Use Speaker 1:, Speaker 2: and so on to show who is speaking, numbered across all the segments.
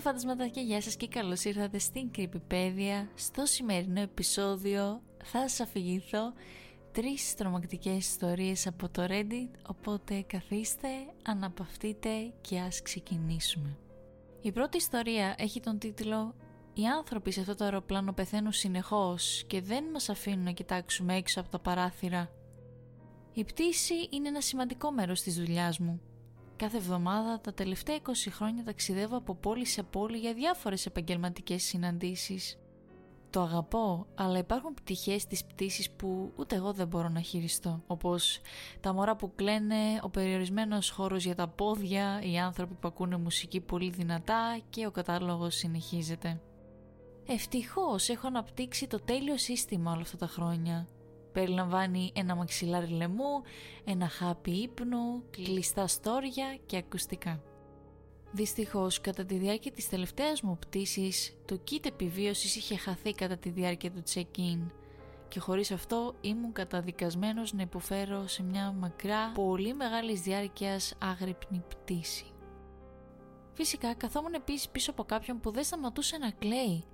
Speaker 1: φαντασματάκια, γεια σας και καλώς ήρθατε στην Creepypedia. Στο σημερινό επεισόδιο θα σας αφηγηθώ τρεις τρομακτικές ιστορίες από το Reddit, οπότε καθίστε, αναπαυτείτε και ας ξεκινήσουμε. Η πρώτη ιστορία έχει τον τίτλο «Οι άνθρωποι σε αυτό το αεροπλάνο πεθαίνουν συνεχώς και δεν μας αφήνουν να κοιτάξουμε έξω από τα παράθυρα». Η πτήση είναι ένα σημαντικό μέρος της δουλειάς μου Κάθε εβδομάδα τα τελευταία 20 χρόνια ταξιδεύω από πόλη σε πόλη για διάφορες επαγγελματικές συναντήσεις. Το αγαπώ, αλλά υπάρχουν πτυχές της πτήσης που ούτε εγώ δεν μπορώ να χειριστώ. Όπως τα μωρά που κλαίνε, ο περιορισμένος χώρος για τα πόδια, οι άνθρωποι που ακούνε μουσική πολύ δυνατά και ο κατάλογος συνεχίζεται. Ευτυχώς έχω αναπτύξει το τέλειο σύστημα όλα αυτά τα χρόνια Περιλαμβάνει ένα μαξιλάρι λαιμού, ένα χάπι ύπνου, κλειστά στόρια και ακουστικά. Δυστυχώς, κατά τη διάρκεια της τελευταίας μου πτήσης, το kit επιβίωσης είχε χαθεί κατά τη διάρκεια του check-in και χωρίς αυτό ήμουν καταδικασμένος να υποφέρω σε μια μακρά, πολύ μεγάλης διάρκειας άγρυπνη πτήση. Φυσικά καθόμουν επίσης πίσω από κάποιον που δεν σταματούσε να κλαίει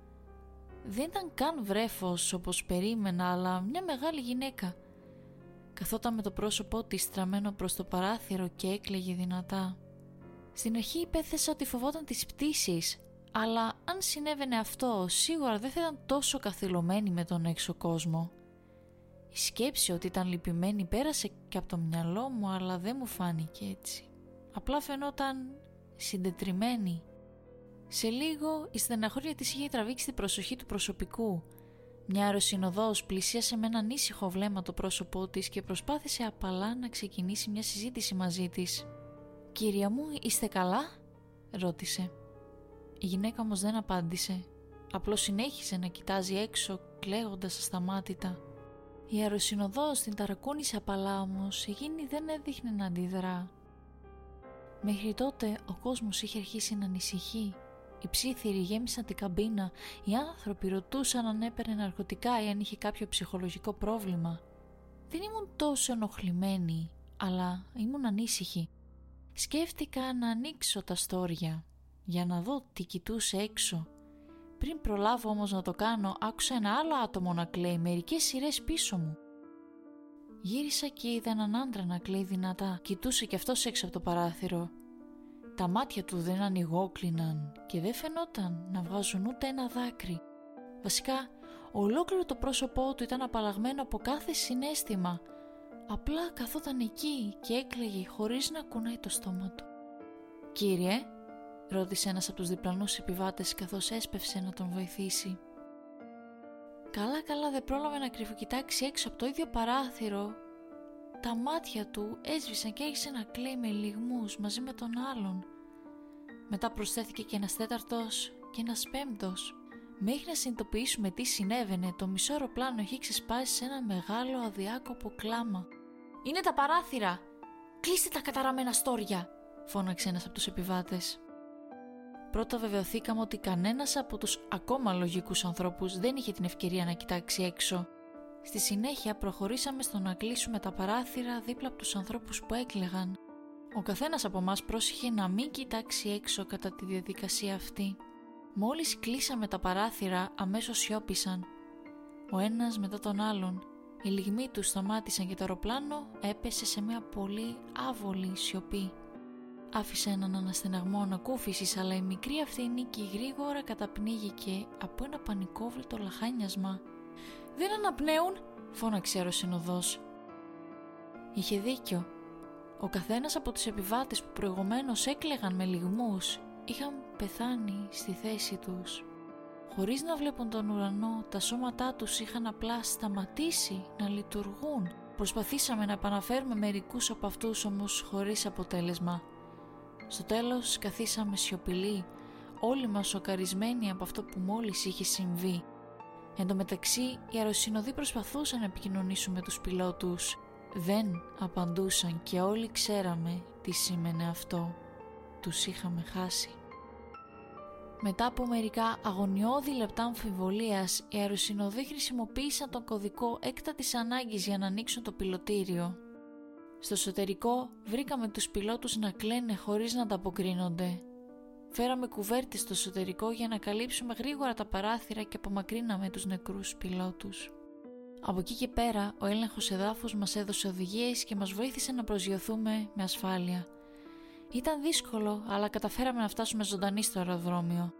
Speaker 1: δεν ήταν καν βρέφος όπως περίμενα, αλλά μια μεγάλη γυναίκα. Καθόταν με το πρόσωπό της στραμμένο προς το παράθυρο και έκλαιγε δυνατά. Στην αρχή υπέθεσα ότι φοβόταν τις πτήσεις, αλλά αν συνέβαινε αυτό σίγουρα δεν θα ήταν τόσο καθυλωμένη με τον έξω κόσμο. Η σκέψη ότι ήταν λυπημένη πέρασε και από το μυαλό μου αλλά δεν μου φάνηκε έτσι. Απλά φαινόταν συντετριμένη σε λίγο η στεναχώρια της είχε τραβήξει την προσοχή του προσωπικού. Μια αεροσυνοδός πλησίασε με έναν ήσυχο βλέμμα το πρόσωπό της και προσπάθησε απαλά να ξεκινήσει μια συζήτηση μαζί της. «Κυρία μου, είστε καλά» ρώτησε. Η γυναίκα όμως δεν απάντησε. Απλώς συνέχισε να κοιτάζει έξω κλαίγοντας ασταμάτητα. Η αεροσυνοδός την ταρακούνησε απαλά όμως, εκείνη δεν έδειχνε να αντιδρά. Μέχρι τότε ο κόσμος είχε αρχίσει να ανησυχεί οι ψήθυροι γέμισαν την καμπίνα, οι άνθρωποι ρωτούσαν αν έπαιρνε ναρκωτικά ή αν είχε κάποιο ψυχολογικό πρόβλημα. Δεν ήμουν τόσο ενοχλημένη, αλλά ήμουν ανήσυχη. Σκέφτηκα να ανοίξω τα στόρια, για να δω τι κοιτούσε έξω. Πριν προλάβω όμως να το κάνω, άκουσα ένα άλλο άτομο να κλαίει μερικές σειρές πίσω μου. Γύρισα και είδα έναν άντρα να κλαίει δυνατά. Κοιτούσε κι αυτός έξω από το παράθυρο. Τα μάτια του δεν ανοιγόκλειναν και δεν φαινόταν να βγάζουν ούτε ένα δάκρυ. Βασικά, ολόκληρο το πρόσωπό του ήταν απαλλαγμένο από κάθε συνέστημα. Απλά καθόταν εκεί και έκλαιγε χωρίς να κουνάει το στόμα του. «Κύριε», ρώτησε ένας από τους διπλανούς επιβάτες καθώς έσπευσε να τον βοηθήσει. Καλά καλά δεν πρόλαβε να κρυφοκοιτάξει έξω από το ίδιο παράθυρο τα μάτια του έσβησαν και άρχισε να κλαίει με λιγμούς μαζί με τον άλλον. Μετά προσθέθηκε και ένας τέταρτος και ένας πέμπτος. Μέχρι να συνειδητοποιήσουμε τι συνέβαινε, το μισό αεροπλάνο είχε ξεσπάσει σε ένα μεγάλο αδιάκοπο κλάμα. «Είναι τα παράθυρα! Κλείστε τα καταραμένα στόρια!» φώναξε ένας από τους επιβάτες. Πρώτα βεβαιωθήκαμε ότι κανένας από τους ακόμα λογικούς ανθρώπους δεν είχε την ευκαιρία να κοιτάξει έξω Στη συνέχεια προχωρήσαμε στο να κλείσουμε τα παράθυρα δίπλα από τους ανθρώπους που έκλεγαν. Ο καθένας από μας πρόσεχε να μην κοιτάξει έξω κατά τη διαδικασία αυτή. Μόλις κλείσαμε τα παράθυρα αμέσως σιώπησαν. Ο ένας μετά τον άλλον. Οι λιγμοί τους σταμάτησαν και το αεροπλάνο έπεσε σε μια πολύ άβολη σιωπή. Άφησε έναν αναστεναγμό ανακούφισης αλλά η μικρή αυτή νίκη γρήγορα καταπνίγηκε από ένα πανικόβλητο λαχάνιασμα «Δεν αναπνέουν», φώναξε ο συνοδός. Είχε δίκιο. Ο καθένας από τους επιβάτες που προηγουμένως έκλεγαν με λιγμούς είχαν πεθάνει στη θέση τους. Χωρίς να βλέπουν τον ουρανό, τα σώματά τους είχαν απλά σταματήσει να λειτουργούν. Προσπαθήσαμε να επαναφέρουμε μερικούς από αυτούς όμως χωρίς αποτέλεσμα. Στο τέλος καθίσαμε σιωπηλοί, όλοι μας σοκαρισμένοι από αυτό που μόλις είχε συμβεί Εν τω μεταξύ, οι αεροσυνοδοί προσπαθούσαν να επικοινωνήσουν με τους πιλότους. Δεν απαντούσαν και όλοι ξέραμε τι σήμαινε αυτό. Τους είχαμε χάσει. Μετά από μερικά αγωνιώδη λεπτά αμφιβολίας, οι αεροσυνοδοί χρησιμοποίησαν τον κωδικό έκτατης ανάγκης για να ανοίξουν το πιλωτήριο. Στο εσωτερικό βρήκαμε τους πιλότους να κλαίνε χωρίς να ανταποκρίνονται. Φέραμε κουβέρτες στο εσωτερικό για να καλύψουμε γρήγορα τα παράθυρα και απομακρύναμε τους νεκρούς πιλότους. Από εκεί και πέρα, ο έλεγχος εδάφους μας έδωσε οδηγίες και μας βοήθησε να προσγειωθούμε με ασφάλεια. Ήταν δύσκολο, αλλά καταφέραμε να φτάσουμε ζωντανοί στο αεροδρόμιο.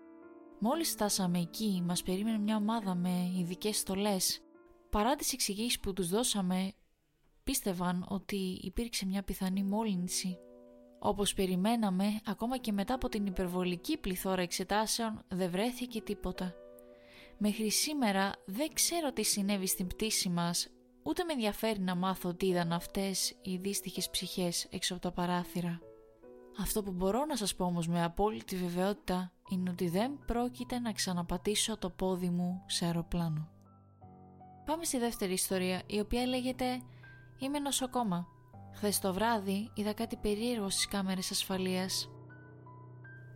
Speaker 1: Μόλις φτάσαμε εκεί, μας περίμενε μια ομάδα με ειδικές στολές. Παρά τις εξηγήσεις που τους δώσαμε, πίστευαν ότι υπήρξε μια πιθανή μόλυνση. Όπως περιμέναμε, ακόμα και μετά από την υπερβολική πληθώρα εξετάσεων, δεν βρέθηκε τίποτα. Μέχρι σήμερα δεν ξέρω τι συνέβη στην πτήση μας, ούτε με ενδιαφέρει να μάθω τι είδαν αυτές οι δύστιχες ψυχές έξω από τα παράθυρα. Αυτό που μπορώ να σας πω όμως με απόλυτη βεβαιότητα είναι ότι δεν πρόκειται να ξαναπατήσω το πόδι μου σε αεροπλάνο. Πάμε στη δεύτερη ιστορία, η οποία λέγεται «Είμαι νοσοκόμα». Χθες το βράδυ είδα κάτι περίεργο στις κάμερες ασφαλείας.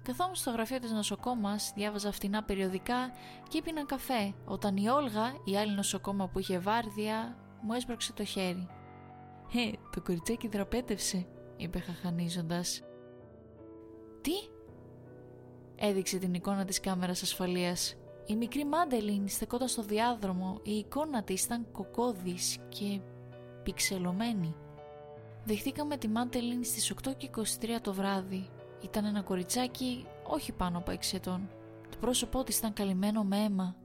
Speaker 1: Καθόμουν στο γραφείο της νοσοκόμας, διάβαζα φτηνά περιοδικά και έπινα καφέ, όταν η Όλγα, η άλλη νοσοκόμα που είχε βάρδια, μου έσπρωξε το χέρι. «Ε, το κοριτσάκι δραπέτευσε», είπε χαχανίζοντας. «Τι» έδειξε την εικόνα της κάμερας ασφαλείας. Η μικρή Μάντελιν στεκόταν στο διάδρομο, η εικόνα της ήταν κοκόδης και πιξελωμένη. Δεχτήκαμε τη Μάντελιν στις 8.23 το βράδυ. Ήταν ένα κοριτσάκι όχι πάνω από 6 ετών. Το πρόσωπό της ήταν καλυμμένο με αίμα.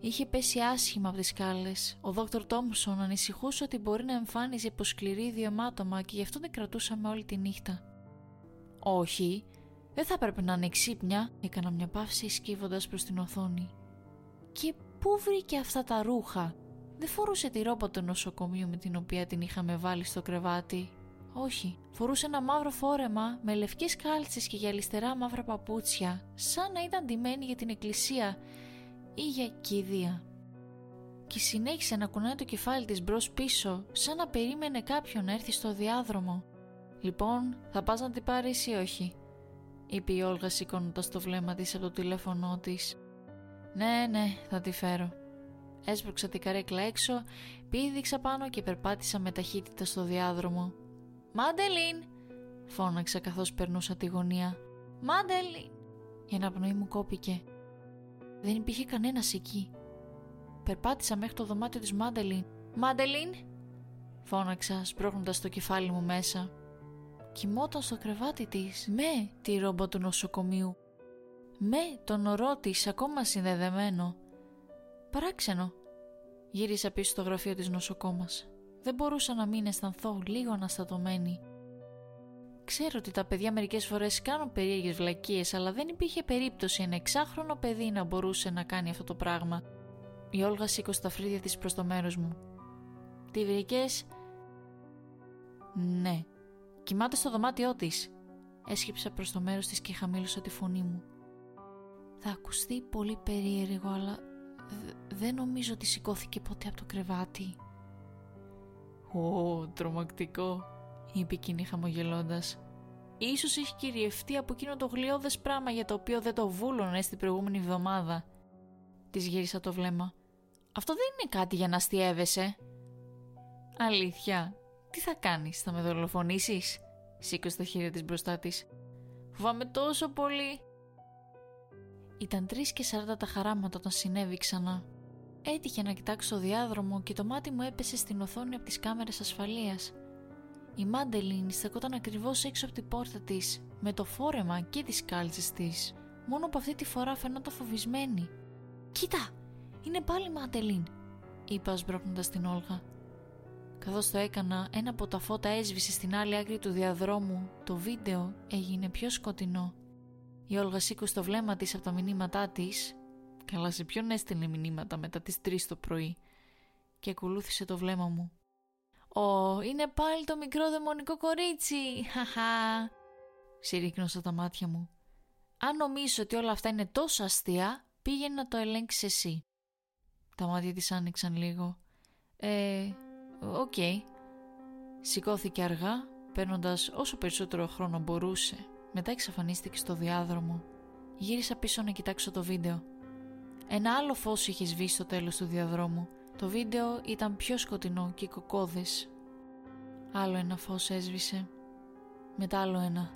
Speaker 1: Είχε πέσει άσχημα από τις σκάλες. Ο δόκτωρ Τόμσον ανησυχούσε ότι μπορεί να εμφάνιζε υποσκληρή αίματομα και γι' αυτό την κρατούσαμε όλη τη νύχτα. Όχι, δεν θα έπρεπε να είναι ξύπνια, έκανα μια παύση σκύβοντας προς την οθόνη. Και πού βρήκε αυτά τα ρούχα; Δεν φορούσε τη ρόπα του νοσοκομείου με την οποία την είχαμε βάλει στο κρεβάτι. Όχι, φορούσε ένα μαύρο φόρεμα με λευκές κάλτσες και γυαλιστερά μαύρα παπούτσια, σαν να ήταν ντυμένη για την εκκλησία ή για κηδεία. Και συνέχισε να κουνάει το κεφάλι της μπρος πίσω, σαν να περίμενε κάποιον να έρθει στο διάδρομο. «Λοιπόν, θα πας να την πάρεις ή όχι» είπε η Όλγα σηκώνοντας το βλέμμα της από το τηλέφωνό της. «Ναι, ναι, θα τη φέρω». Έσπρωξα την καρέκλα έξω, πήδηξα πάνω και περπάτησα με ταχύτητα στο διάδρομο. «Μάντελιν!» φώναξα καθώς περνούσα τη γωνία. «Μάντελιν!» Η αναπνοή μου κόπηκε. Δεν υπήρχε κανένας εκεί. Περπάτησα μέχρι το δωμάτιο της Μάντελιν. «Μάντελιν!» φώναξα σπρώχνοντας το κεφάλι μου μέσα κοιμόταν στο κρεβάτι της με τη ρόμπο του νοσοκομείου. Με τον ορό της ακόμα συνδεδεμένο. Παράξενο. Γύρισα πίσω στο γραφείο της νοσοκόμας. Δεν μπορούσα να μην αισθανθώ λίγο αναστατωμένη. Ξέρω ότι τα παιδιά μερικές φορές κάνουν περίεργες βλακίες, αλλά δεν υπήρχε περίπτωση ένα εξάχρονο παιδί να μπορούσε να κάνει αυτό το πράγμα. Η Όλγα σήκωσε τα φρύδια της προς το μέρος μου. Τι βρήκες; Ναι, Κοιμάται στο δωμάτιό της. Έσχυψα προς το μέρος της και χαμήλωσα τη φωνή μου. Θα ακουστεί πολύ περίεργο, αλλά δεν νομίζω ότι σηκώθηκε ποτέ από το κρεβάτι. Ω, τρομακτικό, είπε εκείνη χαμογελώντας. Ίσως έχει κυριευτεί από εκείνο το γλιώδες πράγμα για το οποίο δεν το βούλωνε στην προηγούμενη εβδομάδα. Της γύρισα το βλέμμα. Αυτό δεν είναι κάτι για να αστείευεσαι. Αλήθεια, τι θα κάνεις, θα με δολοφονήσεις; Σήκωσε τα χέρια της μπροστά της. Φοβάμαι τόσο πολύ. Ήταν τρεις και σαράντα τα χαράματα όταν συνέβη ξανά. Έτυχε να κοιτάξω το διάδρομο και το μάτι μου έπεσε στην οθόνη από τις κάμερες ασφαλείας. Η Μάντελιν στεκόταν ακριβώς έξω από την πόρτα της, με το φόρεμα και τις κάλτσες της. Μόνο από αυτή τη φορά φαινόταν φοβισμένη. «Κοίτα! Είναι πάλι Μάντελιν!» είπα σμπρώχνοντας την Όλγα. Καθώς το έκανα, ένα από τα φώτα έσβησε στην άλλη άκρη του διαδρόμου. Το βίντεο έγινε πιο σκοτεινό. Η Όλγα σήκωσε το βλέμμα της από τα μηνύματά της. Καλά σε ποιον έστειλε μηνύματα μετά τις 3 το πρωί. Και ακολούθησε το βλέμμα μου. «Ω, είναι πάλι το μικρό δαιμονικό κορίτσι! Χαχα!» Συρρίκνωσα τα μάτια μου. «Αν νομίζω ότι όλα αυτά είναι τόσο αστεία, πήγαινε να το ελέγξεις εσύ». Τα μάτια της άνοιξαν λίγο. «Ε, Ok. Okay. Σηκώθηκε αργά, παίρνοντας όσο περισσότερο χρόνο μπορούσε. Μετά εξαφανίστηκε στο διάδρομο. Γύρισα πίσω να κοιτάξω το βίντεο. Ένα άλλο φως είχε σβήσει στο τέλος του διαδρόμου. Το βίντεο ήταν πιο σκοτεινό και κοκκώδες. Άλλο ένα φως έσβησε. Μετά άλλο ένα.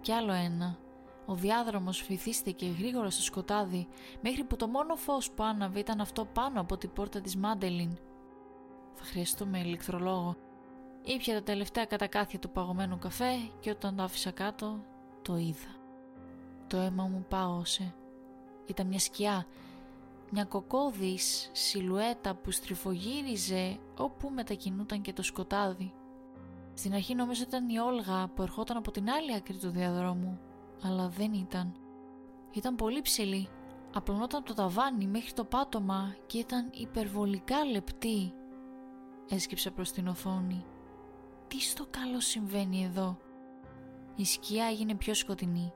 Speaker 1: Και άλλο ένα. Ο διάδρομος φυθίστηκε γρήγορα στο σκοτάδι μέχρι που το μόνο φως που άναβε ήταν αυτό πάνω από την πόρτα της Μάντελιν. Θα χρειαστούμε ηλεκτρολόγο. Ήπια τα τελευταία κατακάθια του παγωμένου καφέ και όταν το άφησα κάτω το είδα. Το αίμα μου πάγωσε. Ήταν μια σκιά, μια κοκόδης σιλουέτα που στριφογύριζε όπου μετακινούταν και το σκοτάδι. Στην αρχή νομίζω ήταν η Όλγα που ερχόταν από την άλλη άκρη του διαδρόμου, αλλά δεν ήταν. Ήταν πολύ ψηλή, απλωνόταν από το ταβάνι μέχρι το πάτωμα και ήταν υπερβολικά λεπτή. Έσκυψα προς την οθόνη. Τι στο καλό συμβαίνει εδώ. Η σκιά έγινε πιο σκοτεινή,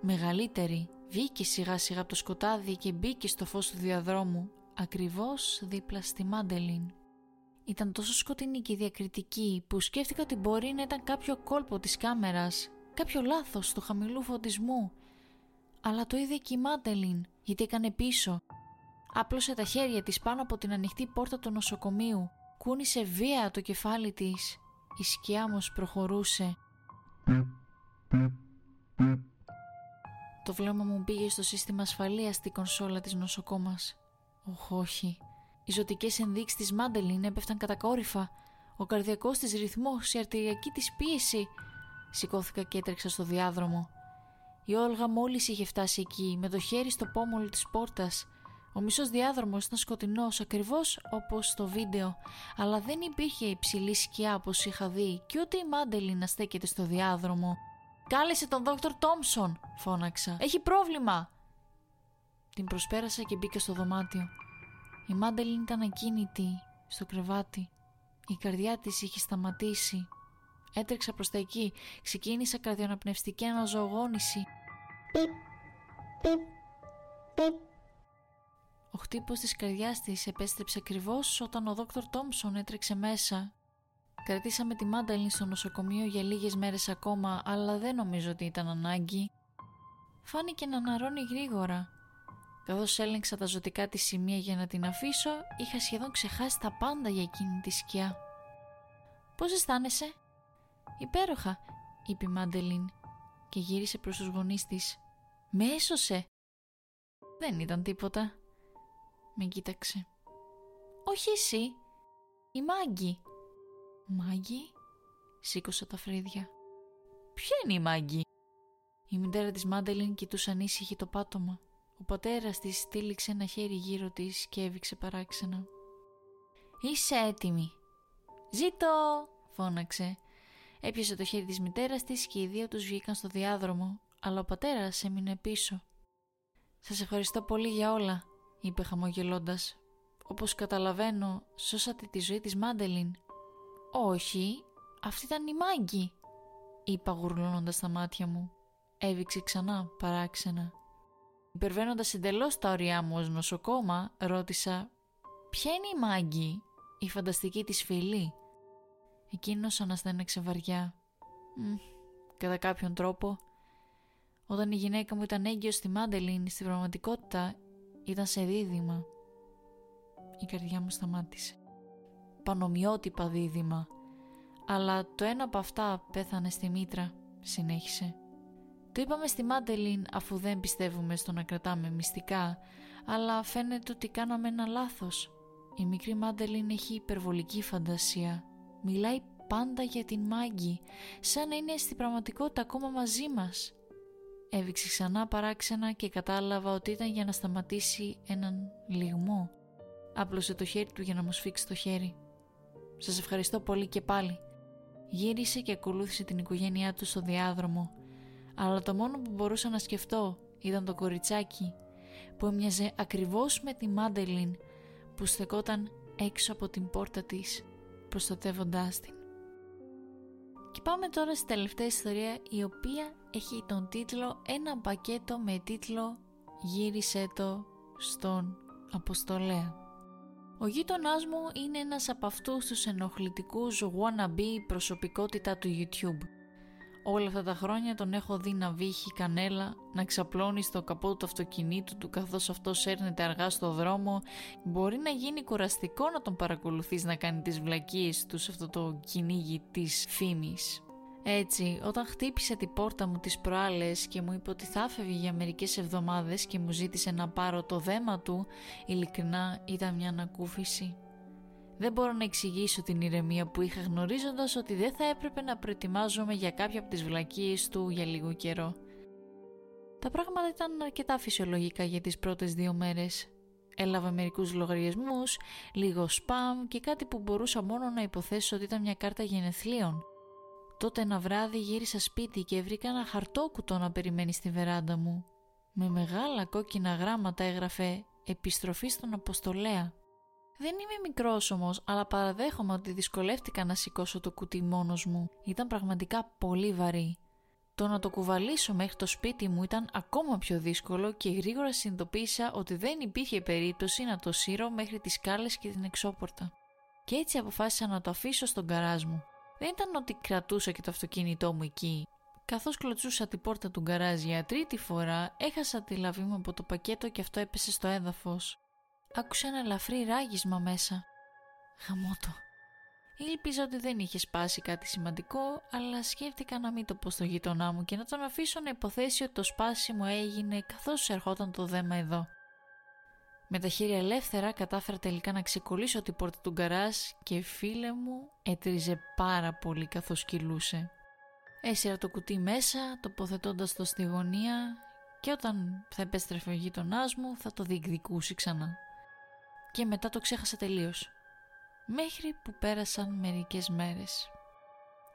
Speaker 1: μεγαλύτερη, βγήκε σιγά σιγά από το σκοτάδι και μπήκε στο φως του διαδρόμου, ακριβώς δίπλα στη Μάντελιν. Ήταν τόσο σκοτεινή και διακριτική που σκέφτηκα ότι μπορεί να ήταν κάποιο κόλπο της κάμερας, κάποιο λάθος του χαμηλού φωτισμού. Αλλά το είδε και η Μάντελιν, γιατί έκανε πίσω. Άπλωσε τα χέρια της πάνω από την ανοιχτή πόρτα του νοσοκομείου, κούνησε βία το κεφάλι της. Η σκιά όμως προχωρούσε. Το βλέμμα μου πήγε στο σύστημα ασφαλείας στην κονσόλα της νοσοκόμας. Οχ, όχι. Οι ζωτικές ενδείξεις της Μάντελιν έπεφταν κατακόρυφα. Ο καρδιακός της ρυθμός, η αρτηριακή της πίεση. Σηκώθηκα και έτρεξα στο διάδρομο. Η Όλγα μόλις είχε φτάσει εκεί, με το χέρι στο πόμολο της πόρτας. Ο μισός διάδρομος ήταν σκοτεινός, ακριβώς όπως στο βίντεο, αλλά δεν υπήρχε υψηλή σκιά όπως είχα δει, και ούτε η Μάντελιν να στέκεται στο διάδρομο. Κάλεσε τον Δόκτωρ Τόμψον, φώναξα. Έχει πρόβλημα. Την προσπέρασα και μπήκα στο δωμάτιο. Η Μάντελιν ήταν ακίνητη, στο κρεβάτι. Η καρδιά της είχε σταματήσει. Έτρεξα προς τα εκεί, ξεκίνησα καρδιοναπνευστική αναζωογόνηση. Πιπ, πιπ, πιπ. Ο χτύπος της καρδιάς της επέστρεψε ακριβώς όταν ο δόκτωρ Τόμψον έτρεξε μέσα. Κρατήσαμε τη Μάντελιν στο νοσοκομείο για λίγες μέρες ακόμα, αλλά δεν νομίζω ότι ήταν ανάγκη. Φάνηκε να αναρώνει γρήγορα. Καθώς έλεγξα τα ζωτικά της σημεία για να την αφήσω, είχα σχεδόν ξεχάσει τα πάντα για εκείνη τη σκιά. «Πώς αισθάνεσαι» «Υπέροχα», είπε η Μάντελιν και γύρισε προς τους γονείς της. «Με έσωσε». «Δεν ήταν τίποτα». Με κοίταξε. «Όχι εσύ, η Μάγκη». «Μάγκη» σήκωσα τα φρύδια. «Ποια είναι η Μάγκη» Η μητέρα της Μάντελιν κοιτούσε ανήσυχη το πάτωμα. Ο πατέρας της στήλιξε ένα χέρι γύρω της και έβηξε παράξενα. «Είσαι έτοιμη!» «Ζήτω!» φώναξε. Έπιασε το χέρι της μητέρας της και οι δύο τους βγήκαν στο διάδρομο, αλλά ο πατέρας έμεινε πίσω. «Σας ευχαριστώ πολύ για όλα», είπε χαμογελώντας. «Όπως καταλαβαίνω, σώσατε τη ζωή της Μάντελιν». «Όχι, αυτή ήταν η Μάγκη», είπα γουρλώνοντας τα μάτια μου. Έβηξε ξανά παράξενα. Υπερβαίνοντας εντελώς τα όρια μου ως νοσοκόμα, ρώτησα «Ποια είναι η Μάγκη, η φανταστική της φίλη» Εκείνος αναστέναξε βαριά. κατά κάποιον τρόπο, όταν η γυναίκα μου ήταν έγκυος στη Μάντελιν, στην πραγματικότητα ήταν σε δίδυμα. Η καρδιά μου σταμάτησε. Πανομοιότυπα δίδυμα. Αλλά το ένα από αυτά πέθανε στη μήτρα, συνέχισε. Το είπαμε στη Μάντελιν αφού δεν πιστεύουμε στο να κρατάμε μυστικά, αλλά φαίνεται ότι κάναμε ένα λάθος. Η μικρή Μάντελιν έχει υπερβολική φαντασία. Μιλάει πάντα για την Μάγκη, σαν να είναι στην πραγματικότητα ακόμα μαζί μας. Έβηξε ξανά παράξενα και κατάλαβα ότι ήταν για να σταματήσει έναν λιγμό. Άπλωσε το χέρι του για να μου σφίξει το χέρι. «Σας ευχαριστώ πολύ και πάλι». Γύρισε και ακολούθησε την οικογένειά του στο διάδρομο αλλά το μόνο που μπορούσα να σκεφτώ ήταν το κοριτσάκι που έμοιαζε ακριβώς με τη Μάντελιν που στεκόταν έξω από την πόρτα της προστατεύοντάς την. Και πάμε τώρα στη τελευταία ιστορία η οποία έχει τον τίτλο «Ένα πακέτο με τίτλο «Γύρισε το στον Αποστολέα». Ο γείτονάς μου είναι ένας από αυτούς τους ενοχλητικούς wannabe προσωπικότητα του YouTube Όλα αυτά τα χρόνια τον έχω δει να βύχει κανέλα, να ξαπλώνει στο καπό του αυτοκινήτου του καθώς αυτός σέρνεται αργά στο δρόμο. Μπορεί να γίνει κουραστικό να τον παρακολουθείς να κάνει τις βλακίες του σε αυτό το κυνήγι της φήμης. Έτσι, όταν χτύπησε την πόρτα μου τις προάλλες και μου είπε ότι θα φεύγει για μερικές εβδομάδες και μου ζήτησε να πάρω το δέμα του, ειλικρινά ήταν μια ανακούφιση. Δεν μπορώ να εξηγήσω την ηρεμία που είχα γνωρίζοντας ότι δεν θα έπρεπε να προετοιμάζομαι για κάποια από τις βλακίες του για λίγο καιρό. Τα πράγματα ήταν αρκετά φυσιολογικά για τις πρώτες δύο μέρες. Έλαβα μερικούς λογαριασμούς, λίγο σπαμ και κάτι που μπορούσα μόνο να υποθέσω ότι ήταν μια κάρτα γενεθλίων. Τότε ένα βράδυ γύρισα σπίτι και βρήκα ένα χαρτόκουτο να περιμένει στη βεράντα μου. Με μεγάλα κόκκινα γράμματα έγραφε «Επιστροφή στον Αποστολέα». Δεν είμαι μικρός όμως, αλλά παραδέχομαι ότι δυσκολεύτηκα να σηκώσω το κουτί μόνος μου. Ήταν πραγματικά πολύ βαρύ. Το να το κουβαλήσω μέχρι το σπίτι μου ήταν ακόμα πιο δύσκολο και γρήγορα συνειδητοποίησα ότι δεν υπήρχε περίπτωση να το σύρω μέχρι τις σκάλες και την εξώπορτα. Και έτσι αποφάσισα να το αφήσω στον καράζ μου. Δεν ήταν ότι κρατούσα και το αυτοκίνητό μου εκεί. Καθώς κλωτσούσα την πόρτα του γκαράζ για τρίτη φορά, έχασα τη λαβή μου από το πακέτο και αυτό έπεσε στο έδαφος. Άκουσα ένα ελαφρύ ράγισμα μέσα. Χαμότο. Ήλπιζα ότι δεν είχε σπάσει κάτι σημαντικό, αλλά σκέφτηκα να μην το πω στο γείτονά μου και να τον αφήσω να υποθέσει ότι το σπάσιμο έγινε καθώς ερχόταν το δέμα εδώ. Με τα χέρια ελεύθερα κατάφερα τελικά να ξεκολλήσω την πόρτα του γκαράζ και φίλε μου έτριζε πάρα πολύ καθώς κυλούσε. Έσυρα το κουτί μέσα, τοποθετώντας το στη γωνία και όταν θα επέστρεφε ο γείτονάς μου θα το διεκδικούσει ξανά. Και μετά το ξέχασα τελείως. Μέχρι που πέρασαν μερικές μέρες.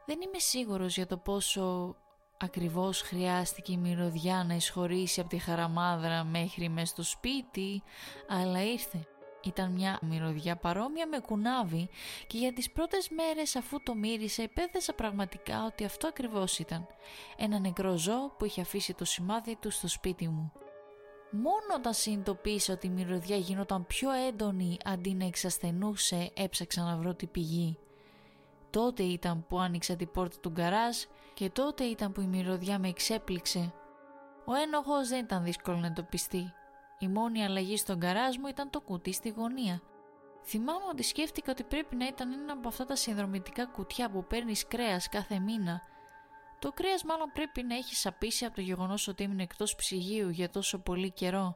Speaker 1: Δεν είμαι σίγουρος για το πόσο Ακριβώς χρειάστηκε η μυρωδιά να εισχωρήσει από τη χαραμάδρα μέχρι μες στο σπίτι, αλλά ήρθε. Ήταν μια μυρωδιά παρόμοια με κουνάβι και για τις πρώτες μέρες αφού το μύρισα υπέθεσα πραγματικά ότι αυτό ακριβώς ήταν. Ένα νεκρό ζώο που είχε αφήσει το σημάδι του στο σπίτι μου. Μόνο όταν συνειδητοποίησα ότι η μυρωδιά γινόταν πιο έντονη αντί να εξασθενούσε έψαξα να βρω την πηγή. Τότε ήταν που άνοιξα την πόρτα του γκαράζ και τότε ήταν που η μυρωδιά με εξέπληξε. Ο ένοχος δεν ήταν δύσκολο να το πιστεί. Η μόνη αλλαγή στον γκαράζ μου ήταν το κουτί στη γωνία. Θυμάμαι ότι σκέφτηκα ότι πρέπει να ήταν ένα από αυτά τα συνδρομητικά κουτιά που παίρνεις κρέας κάθε μήνα. Το κρέας μάλλον πρέπει να έχει σαπίσει από το γεγονός ότι ήμουν εκτός ψυγείου για τόσο πολύ καιρό.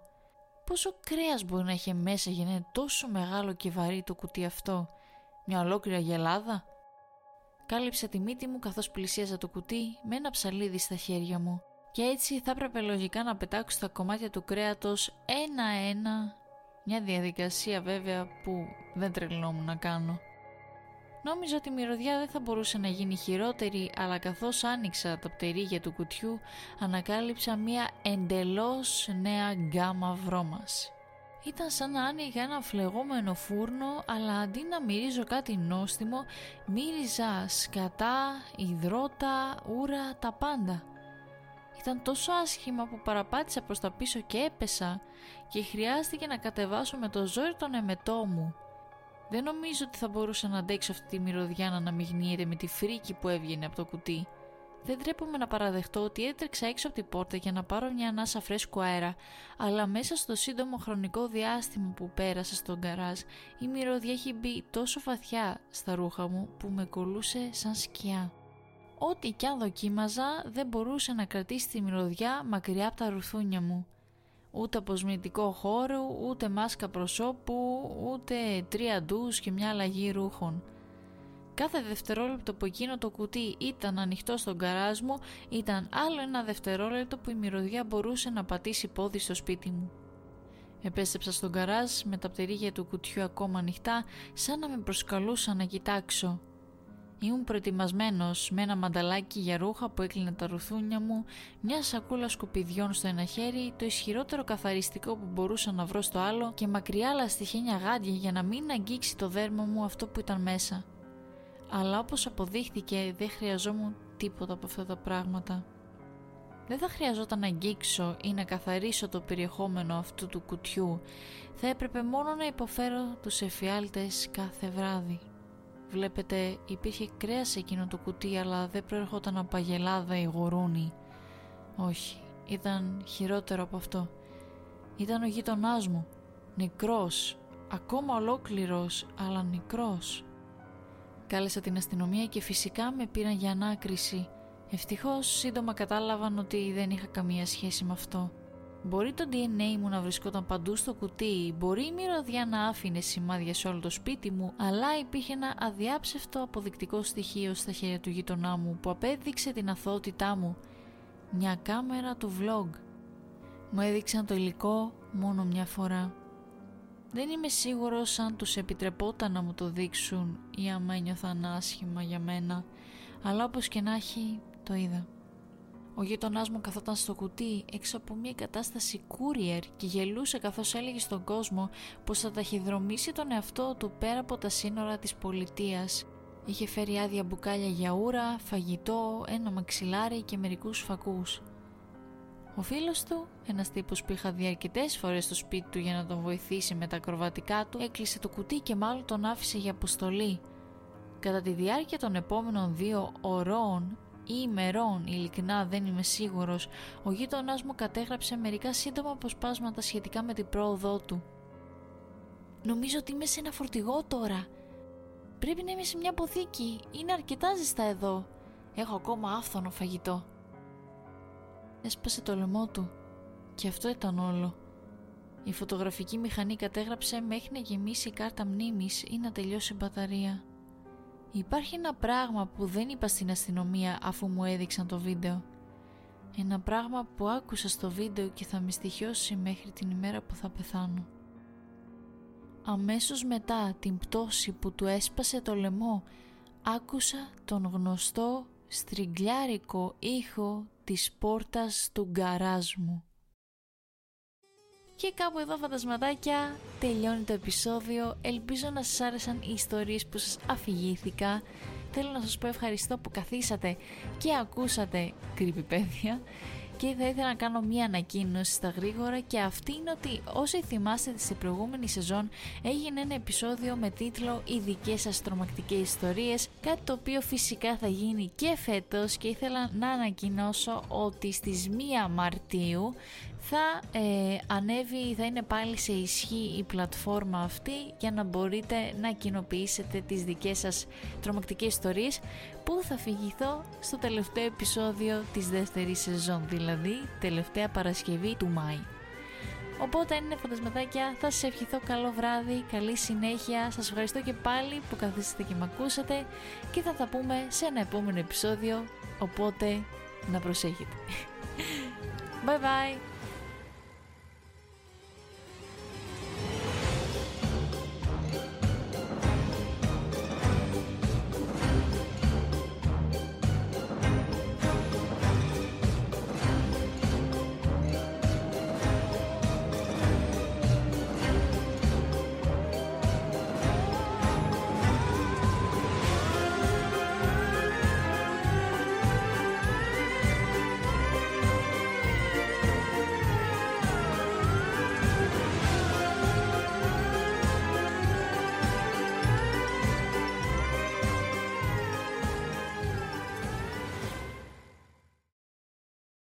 Speaker 1: Πόσο κρέας μπορεί να έχει μέσα για να είναι τόσο μεγάλο και βαρύ το κουτί αυτό, Μια ολόκληρη γελάδα. Κάλυψα τη μύτη μου καθώς πλησίαζα το κουτί με ένα ψαλίδι στα χέρια μου και έτσι θα έπρεπε λογικά να πετάξω τα κομμάτια του κρέατος ένα-ένα, μια διαδικασία βέβαια που δεν τρελνόμουν να κάνω. Νόμιζα ότι η μυρωδιά δεν θα μπορούσε να γίνει χειρότερη, αλλά καθώς άνοιξα τα πτερίγια του κουτιού, ανακάλυψα μια εντελώς νέα γκάμα βρώμας. Ήταν σαν να άνοιγα ένα φλεγόμενο φούρνο, αλλά αντί να μυρίζω κάτι νόστιμο, μύριζα σκατά, υδρότα, ούρα, τα πάντα. Ήταν τόσο άσχημα που παραπάτησα προς τα πίσω και έπεσα και χρειάστηκε να κατεβάσω με το ζόρι τον εμετό μου. Δεν νομίζω ότι θα μπορούσα να αντέξω αυτή τη μυρωδιά να αναμειγνύεται με τη φρίκη που έβγαινε από το κουτί. Δεν τρέπομαι να παραδεχτώ ότι έτρεξα έξω από την πόρτα για να πάρω μια ανάσα φρέσκου αέρα, αλλά μέσα στο σύντομο χρονικό διάστημα που πέρασα στον καράζ, η μυρωδιά έχει μπει τόσο βαθιά στα ρούχα μου που με κολούσε σαν σκιά. Ό,τι κι αν δοκίμαζα δεν μπορούσε να κρατήσει τη μυρωδιά μακριά από τα ρουθούνια μου. Ούτε αποσμητικό χώρο, ούτε μάσκα προσώπου, ούτε τρία ντους και μια αλλαγή ρούχων. Κάθε δευτερόλεπτο που εκείνο το κουτί ήταν ανοιχτό στον καράζ μου ήταν άλλο ένα δευτερόλεπτο που η μυρωδιά μπορούσε να πατήσει πόδι στο σπίτι μου. Επέστρεψα στον καράζ με τα πτερίγια του κουτιού ακόμα ανοιχτά σαν να με προσκαλούσαν να κοιτάξω. Ήμουν προετοιμασμένος με ένα μανταλάκι για ρούχα που έκλεινε τα ρουθούνια μου, μια σακούλα σκουπιδιών στο ένα χέρι, το ισχυρότερο καθαριστικό που μπορούσα να βρω στο άλλο και μακριά λαστιχένια γάντια για να μην αγγίξει το δέρμα μου αυτό που ήταν μέσα αλλά όπως αποδείχθηκε δεν χρειαζόμουν τίποτα από αυτά τα πράγματα. Δεν θα χρειαζόταν να αγγίξω ή να καθαρίσω το περιεχόμενο αυτού του κουτιού, θα έπρεπε μόνο να υποφέρω τους εφιάλτες κάθε βράδυ. Βλέπετε υπήρχε κρέας σε εκείνο το κουτί αλλά δεν προερχόταν από αγελάδα ή γουρούνι. Όχι, ήταν χειρότερο από αυτό. Ήταν ο γείτονά μου, νεκρός, ακόμα ολόκληρος αλλά νεκρός. Κάλεσα την αστυνομία και φυσικά με πήραν για ανάκριση. Ευτυχώς σύντομα κατάλαβαν ότι δεν είχα καμία σχέση με αυτό. Μπορεί το DNA μου να βρισκόταν παντού στο κουτί, μπορεί η μυρωδιά να άφηνε σημάδια σε όλο το σπίτι μου, αλλά υπήρχε ένα αδιάψευτο αποδεικτικό στοιχείο στα χέρια του γείτονά μου που απέδειξε την αθωότητά μου. Μια κάμερα του vlog. Μου έδειξαν το υλικό μόνο μια φορά. Δεν είμαι σίγουρος αν τους επιτρεπόταν να μου το δείξουν ή άμα ένιωθαν άσχημα για μένα, αλλά όπως και να έχει το είδα. Ο γείτονά μου καθόταν στο κουτί έξω από μια κατάσταση courier και γελούσε καθώς έλεγε στον κόσμο πως θα ταχυδρομήσει τον εαυτό του πέρα από τα σύνορα της πολιτείας. Είχε φέρει άδεια μπουκάλια γιαούρα, φαγητό, ένα μαξιλάρι και μερικούς φακούς. Ο φίλος του, ένας τύπος που είχα δει αρκετέ φορές στο σπίτι του για να τον βοηθήσει με τα ακροβατικά του, έκλεισε το κουτί και μάλλον τον άφησε για αποστολή. Κατά τη διάρκεια των επόμενων δύο ωρών ή ημερών, ειλικρινά δεν είμαι σίγουρος, ο γείτονάς μου κατέγραψε μερικά σύντομα αποσπάσματα σχετικά με την πρόοδό του. «Νομίζω ότι είμαι σε ένα φορτηγό τώρα. Πρέπει να είμαι σε μια αποθήκη. Είναι αρκετά ζεστά εδώ. Έχω ακόμα άφθονο φαγητό». Έσπασε το λαιμό του. Και αυτό ήταν όλο. Η φωτογραφική μηχανή κατέγραψε μέχρι να γεμίσει η κάρτα μνήμης ή να τελειώσει η μπαταρία. Υπάρχει ένα πράγμα που δεν είπα στην αστυνομία αφού μου έδειξαν το βίντεο. Ένα πράγμα που άκουσα στο βίντεο και θα με στοιχειώσει μέχρι την ημέρα που θα πεθάνω. Αμέσως μετά την πτώση που του έσπασε το λαιμό, άκουσα τον γνωστό στριγκλιάρικο ήχο της πόρτας του γκαράζ μου. Και κάπου εδώ φαντασματάκια τελειώνει το επεισόδιο. Ελπίζω να σας άρεσαν οι ιστορίες που σας αφηγήθηκα. Θέλω να σας πω ευχαριστώ που καθίσατε και ακούσατε creepypedia και θα ήθελα να κάνω μία ανακοίνωση στα γρήγορα και αυτή είναι ότι όσοι θυμάστε στην προηγούμενη σεζόν έγινε ένα επεισόδιο με τίτλο «Ειδικές σας τρομακτικές ιστορίες» κάτι το οποίο φυσικά θα γίνει και φέτος και ήθελα να ανακοινώσω ότι στις 1 Μαρτίου θα ε, ανέβει, θα είναι πάλι σε ισχύ η πλατφόρμα αυτή για να μπορείτε να κοινοποιήσετε τις δικές σας τρομακτικές ιστορίες που θα φυγηθώ στο τελευταίο επεισόδιο της δεύτερης σεζόν, δηλαδή τελευταία Παρασκευή του Μάη. Οπότε είναι φαντασματάκια, θα σας ευχηθώ καλό βράδυ, καλή συνέχεια, σας ευχαριστώ και πάλι που καθίσατε και με ακούσατε και θα τα πούμε σε ένα επόμενο επεισόδιο, οπότε να προσέχετε. Bye bye!